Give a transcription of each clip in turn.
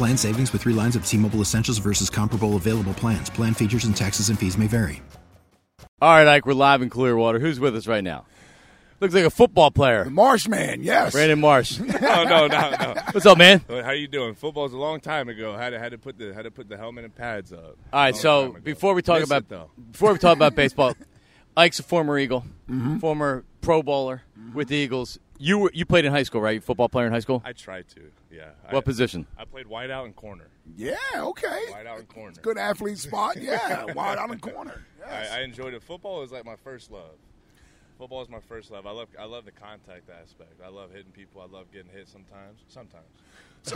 Plan savings with three lines of T Mobile Essentials versus comparable available plans. Plan features and taxes and fees may vary. All right, Ike, we're live in Clearwater. Who's with us right now? Looks like a football player. The Marshman, yes. Brandon Marsh. no, no, no, no. What's up, man? How you doing? Football's a long time ago. Had to had to put the had to put the helmet and pads up. All right, so before we talk Miss about it, though. before we talk about baseball, Ike's a former Eagle, Mm-hmm. former Pro Bowler with the Eagles. You were you played in high school, right? Football player in high school. I tried to. Yeah. What I, position? I played wide out and corner. Yeah, okay. Wide out and corner. Good athlete spot. Yeah, wide out in corner. Yes. I, I enjoyed it. Football was like my first love. Football is my first love. I love I love the contact aspect. I love hitting people. I love getting hit sometimes. Sometimes.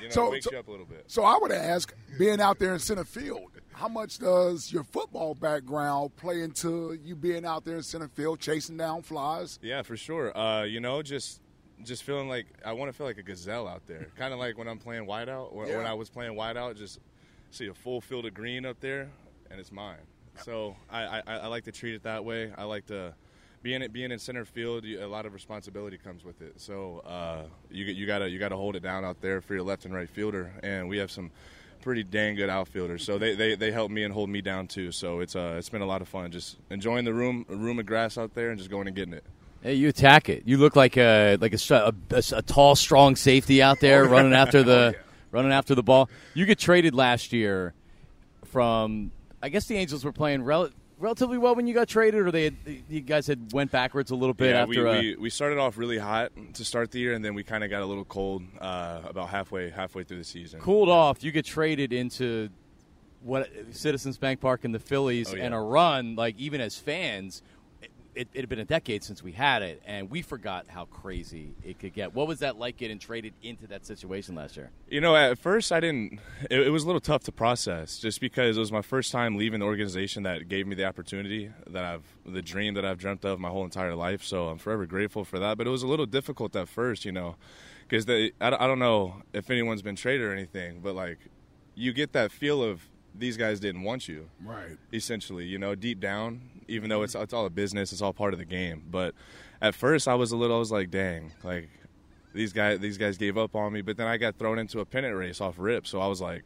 you know, so- wakes so- you up a little bit. So I would ask, being out there in center field, how much does your football background play into you being out there in center field, chasing down flies? Yeah, for sure. Uh, you know, just just feeling like I want to feel like a gazelle out there. kind of like when I'm playing wideout, or Yeah. when I was playing wideout, just see a full field of green up there, and it's mine. So I, I, I like to treat it that way. I like to being it being in center field. you- A lot of responsibility comes with it. So uh, you you gotta you gotta hold it down out there for your left and right fielder, and we have some pretty dang good outfielders. So they, they, they help me and hold me down too. So it's uh it's been a lot of fun just enjoying the room room of grass out there and just going and getting it. Hey, you attack it. You look like a like a, a, a- a tall, strong safety out there running after the running after the ball. You get traded last year from. I guess the Angels were playing rel- relatively well when you got traded, or they had, you guys had went backwards a little bit yeah, after. we, uh, we, we started off really hot to start the year, and then we kind of got a little cold uh, about halfway halfway through the season. cooled off. You get traded into what Citizens Bank Park and the Phillies, Oh, yeah. and a run like even as fans. It, it had been a decade since we had it, and we forgot how crazy it could get. What was that like getting traded into that situation last year? You know, at first I didn't. It, it was a little tough to process, just because it was my first time leaving the organization that gave me the opportunity that I've, the dream that I've dreamt of my whole entire life. So I'm forever grateful for that. But it was a little difficult at first, you know, because I, I don't know if anyone's been traded or anything, but like, you get that feel of these guys didn't want you. Right. essentially, you know, deep down, even though it's it's all a business, it's all part of the game. But at first, I was a little, I was like, dang, like these guys, these guys gave up on me. But then I got thrown into a pennant race off rip, so I was like,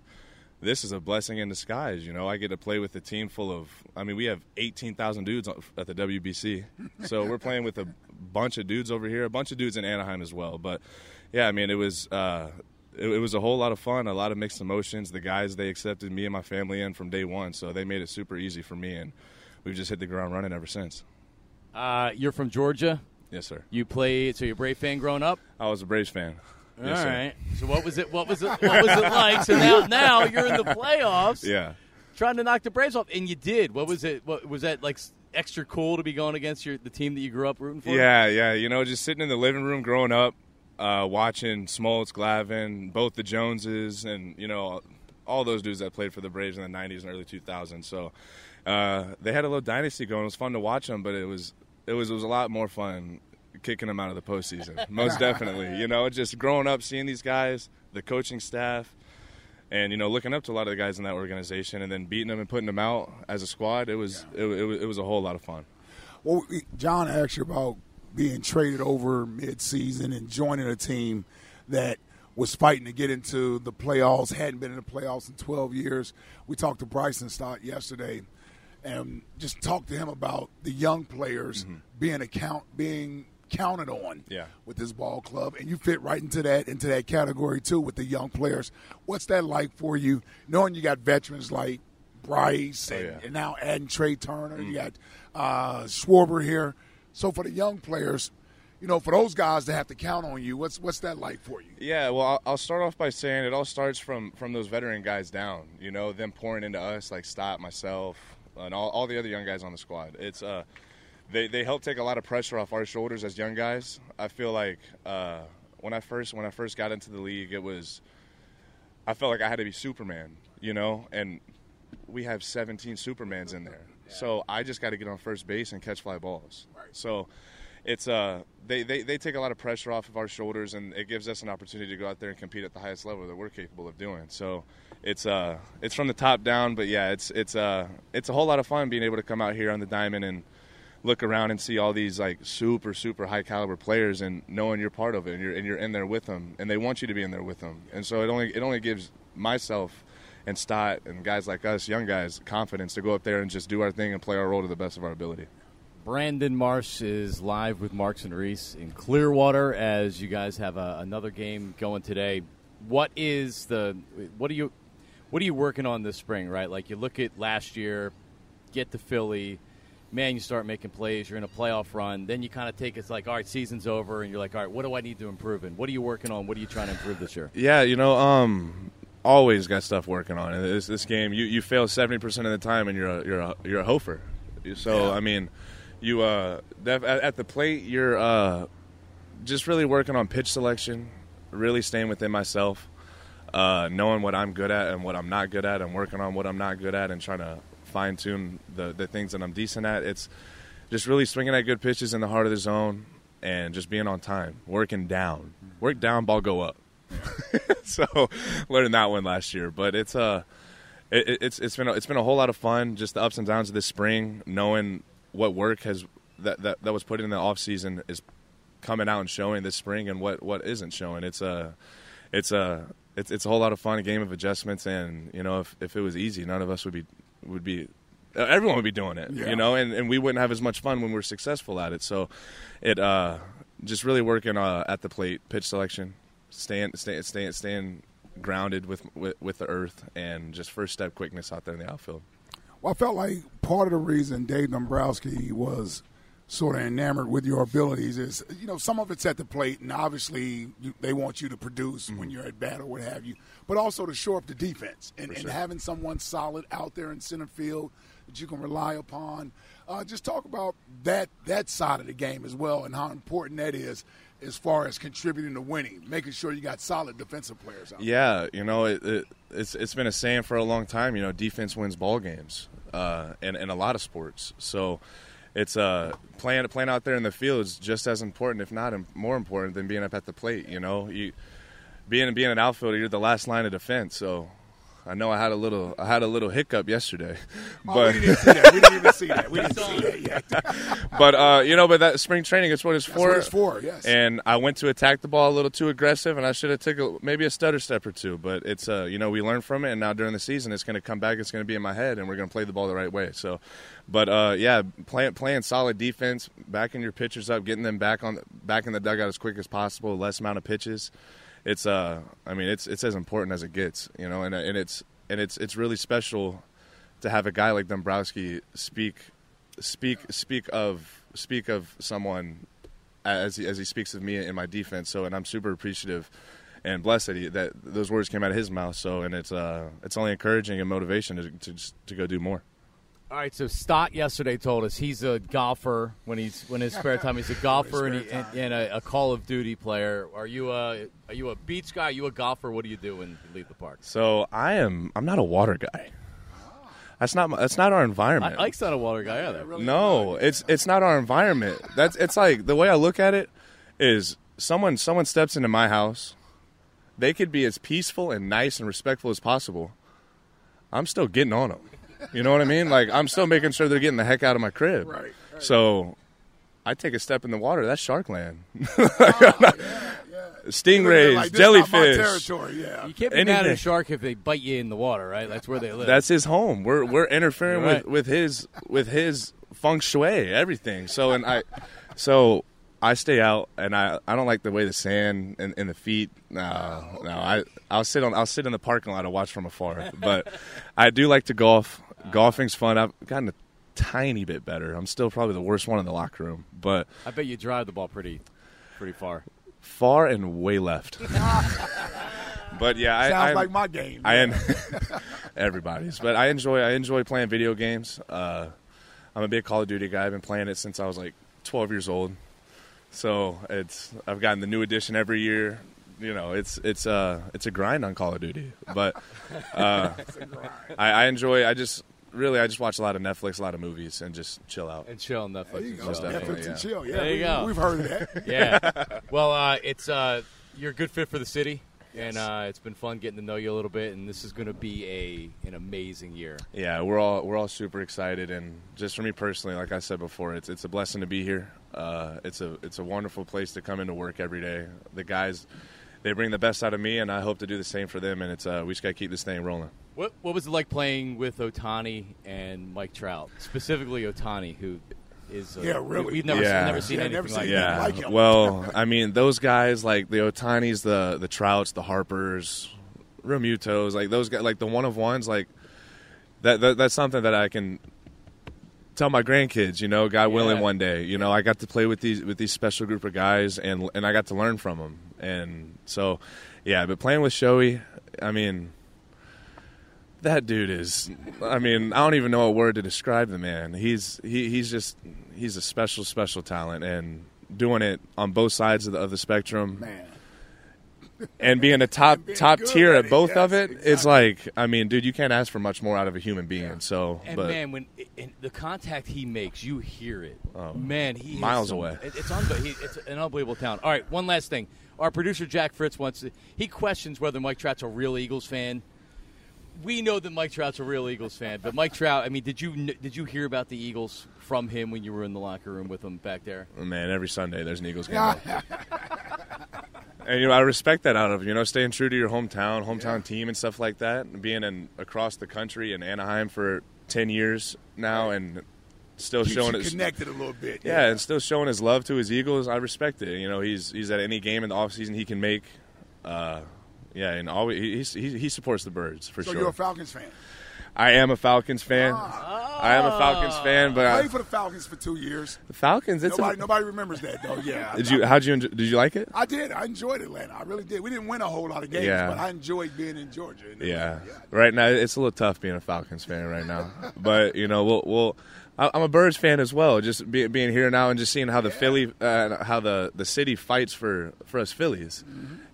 this is a blessing in disguise. You know, I get to play with a team full of, I mean, we have eighteen thousand dudes at the WBC, so we're playing with a bunch of dudes over here, a bunch of dudes in Anaheim as well. But yeah, I mean, it was. Uh, it, it was a whole lot of fun, a lot of mixed emotions. The guys they accepted me and my family in from day one, so they made it super easy for me, and we've just hit the ground running ever since. Uh, you're from Georgia. Yes, sir. You played, so you're a Brave fan growing up. I was a Braves fan. Yes, All sir. right. So what was it? What was it? What was it like? So now, now you're in the playoffs, Yeah. trying to knock the Braves off, and you did. What was it? What was that like? Extra cool to be going against your the team that you grew up rooting for. Yeah, yeah. You know, just sitting in the living room growing up, uh, watching Smoltz, Glavine, both the Joneses, and you know, all those dudes that played for the Braves in the '90s and early 2000s. So uh, they had a little dynasty going. It was fun to watch them, but it was it was it was a lot more fun kicking them out of the postseason. Most definitely. You know, just growing up, seeing these guys, the coaching staff. And you know, looking up to a lot of the guys in that organization, and then beating them and putting them out as a squad, it was it, it was it was a whole lot of fun. Well, John asked you about being traded over mid-season and joining a team that was fighting to get into the playoffs, hadn't been in the playoffs in 12 years. We talked to Bryson Stott yesterday and just talked to him about the young players being account being counted on Yeah. with this ball club, and you fit right into that into that category too with the young players. What's that like for you, knowing you got veterans like Bryce and, Oh, yeah. and now adding Trea Turner, you got uh, Schwarber here. So for the young players, you know, for those guys to have to count on you, what's what's that like for you? Yeah, well, I'll, start off by saying it all starts from from those veteran guys down. You know, them pouring into us, like Stott, myself, and all, all the other young guys on the squad. It's uh, they they help take a lot of pressure off our shoulders as young guys. I feel like uh, when I first when I first got into the league, it was I felt like I had to be Superman. You know, and we have 17 Supermans in there. So I just got to get on first base and catch fly balls. So it's uh they, they, they take a lot of pressure off of our shoulders and it gives us an opportunity to go out there and compete at the highest level that we're capable of doing. So it's uh it's from the top down, but yeah, it's it's uh it's a whole lot of fun being able to come out here on the diamond and look around and see all these like super super high caliber players and knowing you're part of it and you're and you're in there with them and they want you to be in there with them. And so it only it only gives myself and Stott and guys like us, young guys, confidence to go up there and just do our thing and play our role to the best of our ability. Brandon Marsh is live with Marks and Reese in Clearwater as you guys have a, another game going today. What is the what are you what are you working on this spring? Right, like you look at last year, get to Philly, man, you start making plays. You're in a playoff run. Then you kind of take it's like all right, season's over, and you're like, all right, what do I need to improve in? What are you working on? What are you trying to improve this year? Yeah, you know, um, always got stuff working on. And This, this game, you, you fail seventy percent of the time, and you're a, you're a, you're a hofer. So I mean, you uh, def- at, at the plate, you're uh, just really working on pitch selection, really staying within myself, uh, knowing what I'm good at and what I'm not good at, and working on what I'm not good at, and trying to fine tune the the things that I'm decent at. It's just really swinging at good pitches in the heart of the zone, and just being on time, working down, work down, ball go up. so learning that one last year, but it's uh it, it- it's it's been a, it's been a whole lot of fun. Just the ups and downs of this spring, knowing what work has that that, that was put in the off season is coming out and showing this spring, and what what isn't showing. It's a it's a it's it's a whole lot of fun, a game of adjustments, and you know if if it was easy, none of us would be would be uh, everyone would be doing it, Yeah. you know, and, and we wouldn't have as much fun when we're successful at it. So, it uh, just really working uh, at the plate, pitch selection, staying staying staying staying grounded with, with with the earth, and just first step quickness out there in the outfield. Well, I felt like part of the reason Dave Dombrowski was sort of enamored with your abilities is, you know, some of it's at the plate, and obviously you, they want you to produce mm-hmm. when you're at bat or what have you, but also to shore up the defense and, and having someone solid out there in center field that you can rely upon. Uh, just talk about that that side of the game as well and how important that is as far as contributing to winning, making sure you got solid defensive players out. there. Yeah, you know, it, it, it's it's been a saying for a long time. You know, defense wins ball games, uh, in in a lot of sports. So, it's uh playing playing out there in the field is just as important, if not more important, than being up at the plate. You know, you being being an outfielder, you're the last line of defense. So, I know I had a little I had a little hiccup yesterday, Oh, but we didn't see that. We didn't even see that. We didn't see that yet. but uh, you know, but that spring training is what it's That's for. what it's for, yes. And I went to attack the ball a little too aggressive, and I should have took a, maybe a stutter step or two. But it's uh, you know, we learn from it, and now during the season, it's going to come back. It's going to be in my head, and we're going to play the ball the right way. So, but uh, yeah, playing playing solid defense, backing your pitchers up, getting them back on back in the dugout as quick as possible, less amount of pitches. It's uh, I mean, it's it's as important as it gets, you know, and and it's and it's it's really special to have a guy like Dombrowski speak speak speak of speak of someone as he, as he speaks of me in my defense. So, and I'm super appreciative and blessed that, he, that those words came out of his mouth. So, and it's uh, it's only encouraging and motivation to to, just, to go do more. All right, so Stott yesterday told us he's a golfer when he's when his spare time. He's a golfer and, he, and, and a, a Call of Duty player. Are you a are you a beach guy? Are you a golfer? What do you do when you leave the park? So, I am I'm not a water guy. That's not my, that's not our environment. I, Ike's not a water guy either. No, it's it's not our environment. That's it's like the way I look at it is someone someone steps into my house, they could be as peaceful and nice and respectful as possible. I'm still getting on them. You know what I mean? Like I'm still making sure they're getting the heck out of my crib. Right, So I take a step in the water. That's shark land. Oh, like, Stingrays, this is not my jellyfish. territory, yeah. You can't be mad at a shark if they bite you in the water, right? That's where they live. That's his home. We're we're interfering right. with, with his with his feng shui, everything. So and I, so I stay out, and I, I don't like the way the sand and, and the feet. No, no. I I'll sit on I'll sit in the parking lot and watch from afar. But I do like to golf. Golfing's fun. I've gotten a tiny bit better. I'm still probably the worst one in the locker room, but I bet you drive the ball pretty, pretty far. far and way left. but yeah, I, Sounds I, like my game. I en- everybody's, but I enjoy I enjoy playing video games. Uh, I'm a big Call of Duty guy. I've been playing it since I was like 12 years old. So it's I've gotten the new edition every year. You know, it's it's uh it's a grind on Call of Duty, but uh, I, I enjoy. I just really I just watch a lot of Netflix, a lot of movies, and just chill out. And chill on Netflix. There you and go. chill. definitely, Netflix and yeah. chill. Yeah, There you we, go. We've heard of that. yeah. Well, uh, it's uh, you're a good fit for the city, and uh, it's been fun getting to know you a little bit. And this is going to be a an amazing year. Yeah, we're all we're all super excited, and just for me personally, like I said before, it's it's a blessing to be here. Uh, it's a it's a wonderful place to come into work every day. The guys, they bring the best out of me, and I hope to do the same for them. And it's uh, we just got to keep this thing rolling. What what was it like playing with Ohtani and Mike Trout, specifically Ohtani, who is uh, Yeah, really. we- We've never Yeah. never seen Yeah, anything never seen that. Yeah. like him. well, I mean, those guys like the Ohtanis, the the Trouts, the Harpers, Realmutos, like those guys, like the one of ones, like that, that. That's something that I can tell my grandkids. You know, God willing, Yeah. one day. You know, I got to play with these with these special group of guys, and and I got to learn from them. And so, yeah. But playing with Shohei, I mean. That dude is. I mean, I don't even know a word to describe the man. He's he, he's just he's a special special talent, and doing it on both sides of the, of the spectrum, Man. and being a top being top tier at at both yes, of it, it's like I mean, dude, you can't ask for much more out of a human being. So, And but man, when and the contact he makes, you hear it. Oh. man, he is Miles some- away. it- it's unbe- he, it's an unbelievable talent. All right, one last thing. Our producer Jack Fritz wants to, he questions whether Mike Trout's a real Eagles fan. We know that Mike Trout's a real Eagles fan, but Mike Trout. I mean, did you did you hear about the Eagles from him when you were in the locker room with him back there? Oh, man, every Sunday there's an Eagles game. and you know, I respect that out of you know staying true to your hometown, hometown team, and stuff like that. And being in across the country in Anaheim for ten years now, and still Keeps showing his connected a little bit. yeah, and still showing his love to his Eagles. I respect it. You know, he's he's at any game in the offseason he can make. Uh, yeah, and always he, he he supports the birds for So sure. you're a Falcons fan. I am a Falcons fan. I am a Falcons fan, but I, Played for the Falcons for two years. the Falcons. It's Nobody, a, nobody remembers that though. Yeah. did you? How'd you? Enjoy, did you like it? I did. I enjoyed Atlanta. I really did. We didn't win a whole lot of games, Yeah. but I enjoyed being in Georgia. And Yeah. Right now, it's a little tough being a Falcons fan right now. but you know, we'll. we'll I'm a Birds fan as well. Just be, being here now and just seeing how the Philly, uh, how the, the city fights for, for us Phillies,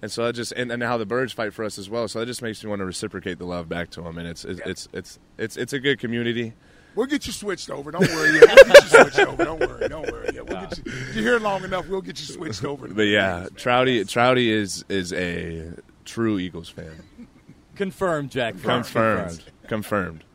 and so I just and, and how the Birds fight for us as well. So that just makes me want to reciprocate the love back to them. And it's it's it's it's it's, it's a good community. We'll get you switched over. Don't worry. Yeah, we'll get you switched over. Don't worry. Don't worry. Yeah, we'll get you. If you're here long enough, we'll get you switched over. But yeah, Eagles, man. Trouty Trouty is is a true Eagles fan. Confirmed, Jack. Fritz. Confirmed. Confirmed.